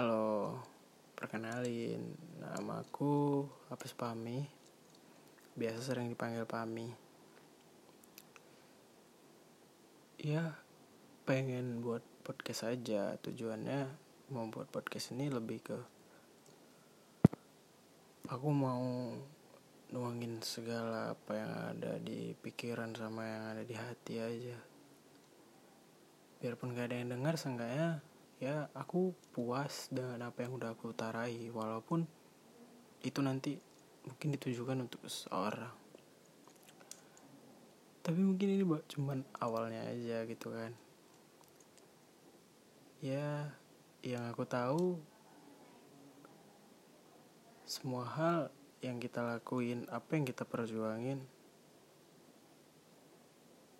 Halo, perkenalin, namaku Apes Pami. Biasa sering dipanggil Pami. Ya, pengen buat podcast aja. Tujuannya mau buat podcast ini lebih ke aku mau nuangin segala apa yang ada di pikiran sama yang ada di hati aja. Biarpun gak ada yang dengar, seenggaknya ya aku puas dengan apa yang udah aku utarai walaupun itu nanti mungkin ditujukan untuk seseorang. Tapi mungkin ini cuman awalnya aja gitu kan. Ya yang aku tahu semua hal yang kita lakuin apa yang kita perjuangin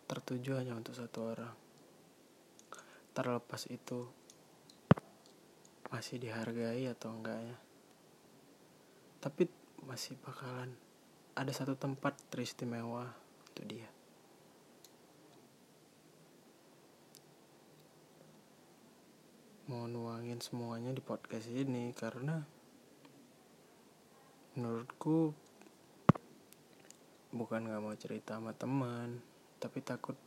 tertuju hanya untuk satu orang. Terlepas itu masih dihargai atau enggaknya tapi masih bakalan ada satu tempat teristimewa untuk dia. Mau nuangin semuanya di podcast ini karena menurutku bukan gak mau cerita sama teman tapi takut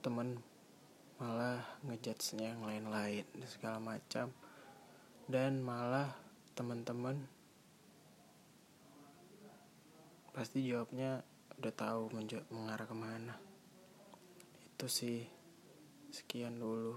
teman malah ngejudge-nya yang lain-lain segala macam. Dan malah teman-teman pasti jawabnya udah tahu mengarah ke mana. Itu sih sekian dulu